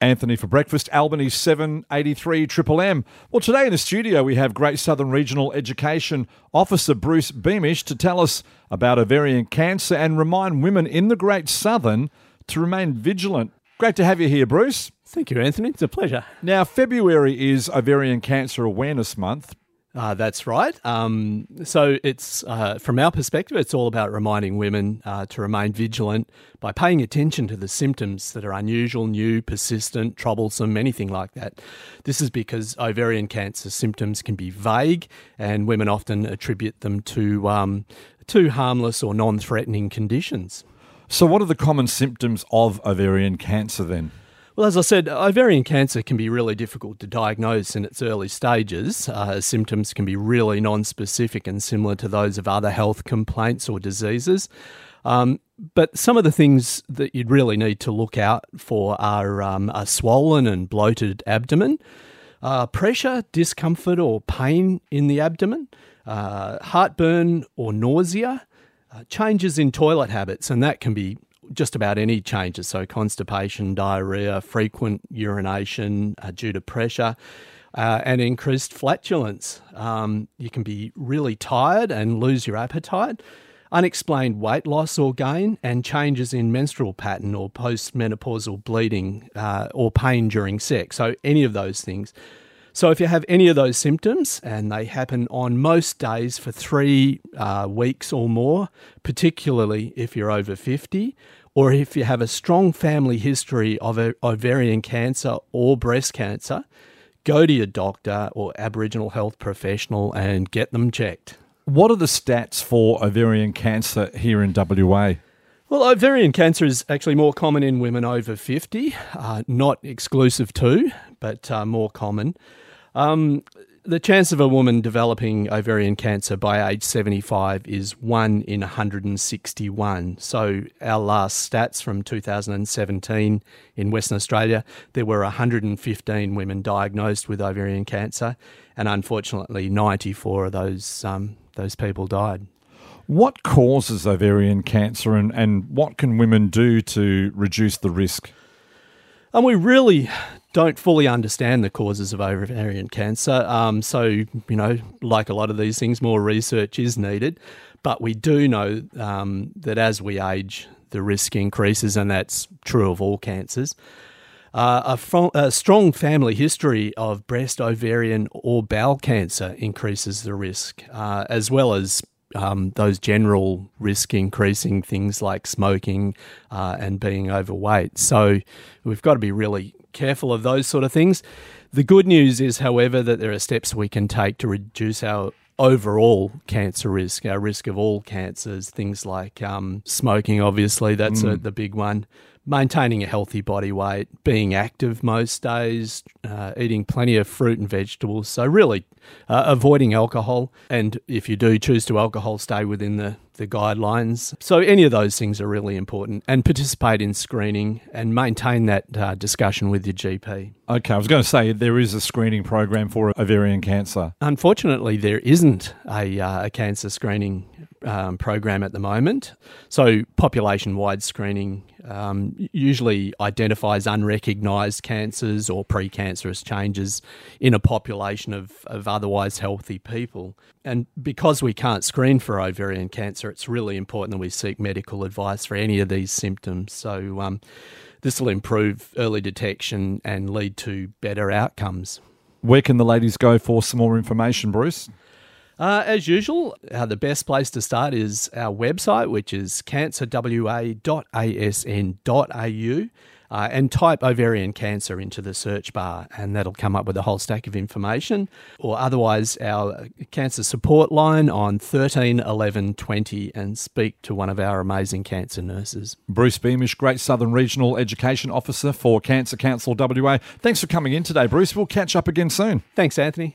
Anthony for breakfast, Albany 783 Triple M. Well, today in the studio we have Great Southern Regional Education Officer Bruce Beamish to tell us about ovarian cancer and remind women in the Great Southern to remain vigilant. Great to have you here, Bruce. Thank you, Anthony. It's a pleasure. Now, February is Ovarian Cancer Awareness Month. Uh, that's right. Um, so it's uh, from our perspective, it's all about reminding women uh, to remain vigilant by paying attention to the symptoms that are unusual, new, persistent, troublesome, anything like that. This is because ovarian cancer symptoms can be vague, and women often attribute them to um, to harmless or non-threatening conditions. So, what are the common symptoms of ovarian cancer then? Well, as I said, ovarian cancer can be really difficult to diagnose in its early stages. Uh, symptoms can be really non-specific and similar to those of other health complaints or diseases. Um, but some of the things that you'd really need to look out for are um, a swollen and bloated abdomen, uh, pressure, discomfort, or pain in the abdomen, uh, heartburn or nausea, uh, changes in toilet habits, and that can be just about any changes. So, constipation, diarrhea, frequent urination uh, due to pressure. Uh, and increased flatulence. Um, you can be really tired and lose your appetite, unexplained weight loss or gain, and changes in menstrual pattern or postmenopausal bleeding uh, or pain during sex. So, any of those things. So, if you have any of those symptoms and they happen on most days for three uh, weeks or more, particularly if you're over 50, or if you have a strong family history of ovarian cancer or breast cancer, go to your doctor or Aboriginal health professional and get them checked. What are the stats for ovarian cancer here in WA? Well, ovarian cancer is actually more common in women over 50, uh, not exclusive to, but uh, more common. Um, the chance of a woman developing ovarian cancer by age 75 is 1 in 161. So, our last stats from 2017 in Western Australia, there were 115 women diagnosed with ovarian cancer, and unfortunately, 94 of those, um, those people died. What causes ovarian cancer, and, and what can women do to reduce the risk? And we really don't fully understand the causes of ovarian cancer. Um, so, you know, like a lot of these things, more research is needed. But we do know um, that as we age, the risk increases, and that's true of all cancers. Uh, a, fr- a, strong family history of breast, ovarian, or bowel cancer increases the risk, uh, as well as um, those general risk increasing things like smoking uh, and being overweight. So we've got to be really careful of those sort of things. The good news is, however, that there are steps we can take to reduce our overall cancer risk, our risk of all cancers, things like um, smoking, obviously, that's mm. a, the big one. Maintaining a healthy body weight, being active most days, uh, eating plenty of fruit and vegetables. So, really, uh, avoiding alcohol. And if you do choose to alcohol, stay within the the guidelines. So, any of those things are really important and participate in screening and maintain that uh, discussion with your GP. Okay, I was going to say there is a screening program for ovarian cancer. Unfortunately, there isn't a, uh, a cancer screening um, program at the moment. So, population wide screening um, usually identifies unrecognised cancers or precancerous changes in a population of, of otherwise healthy people. And because we can't screen for ovarian cancer, it's really important that we seek medical advice for any of these symptoms. So, um, this will improve early detection and lead to better outcomes. Where can the ladies go for some more information, Bruce? Uh, as usual, uh, the best place to start is our website, which is cancerwa.asn.au. Uh, and type ovarian cancer into the search bar, and that'll come up with a whole stack of information. Or otherwise, our cancer support line on 13 11 20 and speak to one of our amazing cancer nurses. Bruce Beamish, Great Southern Regional Education Officer for Cancer Council WA. Thanks for coming in today, Bruce. We'll catch up again soon. Thanks, Anthony.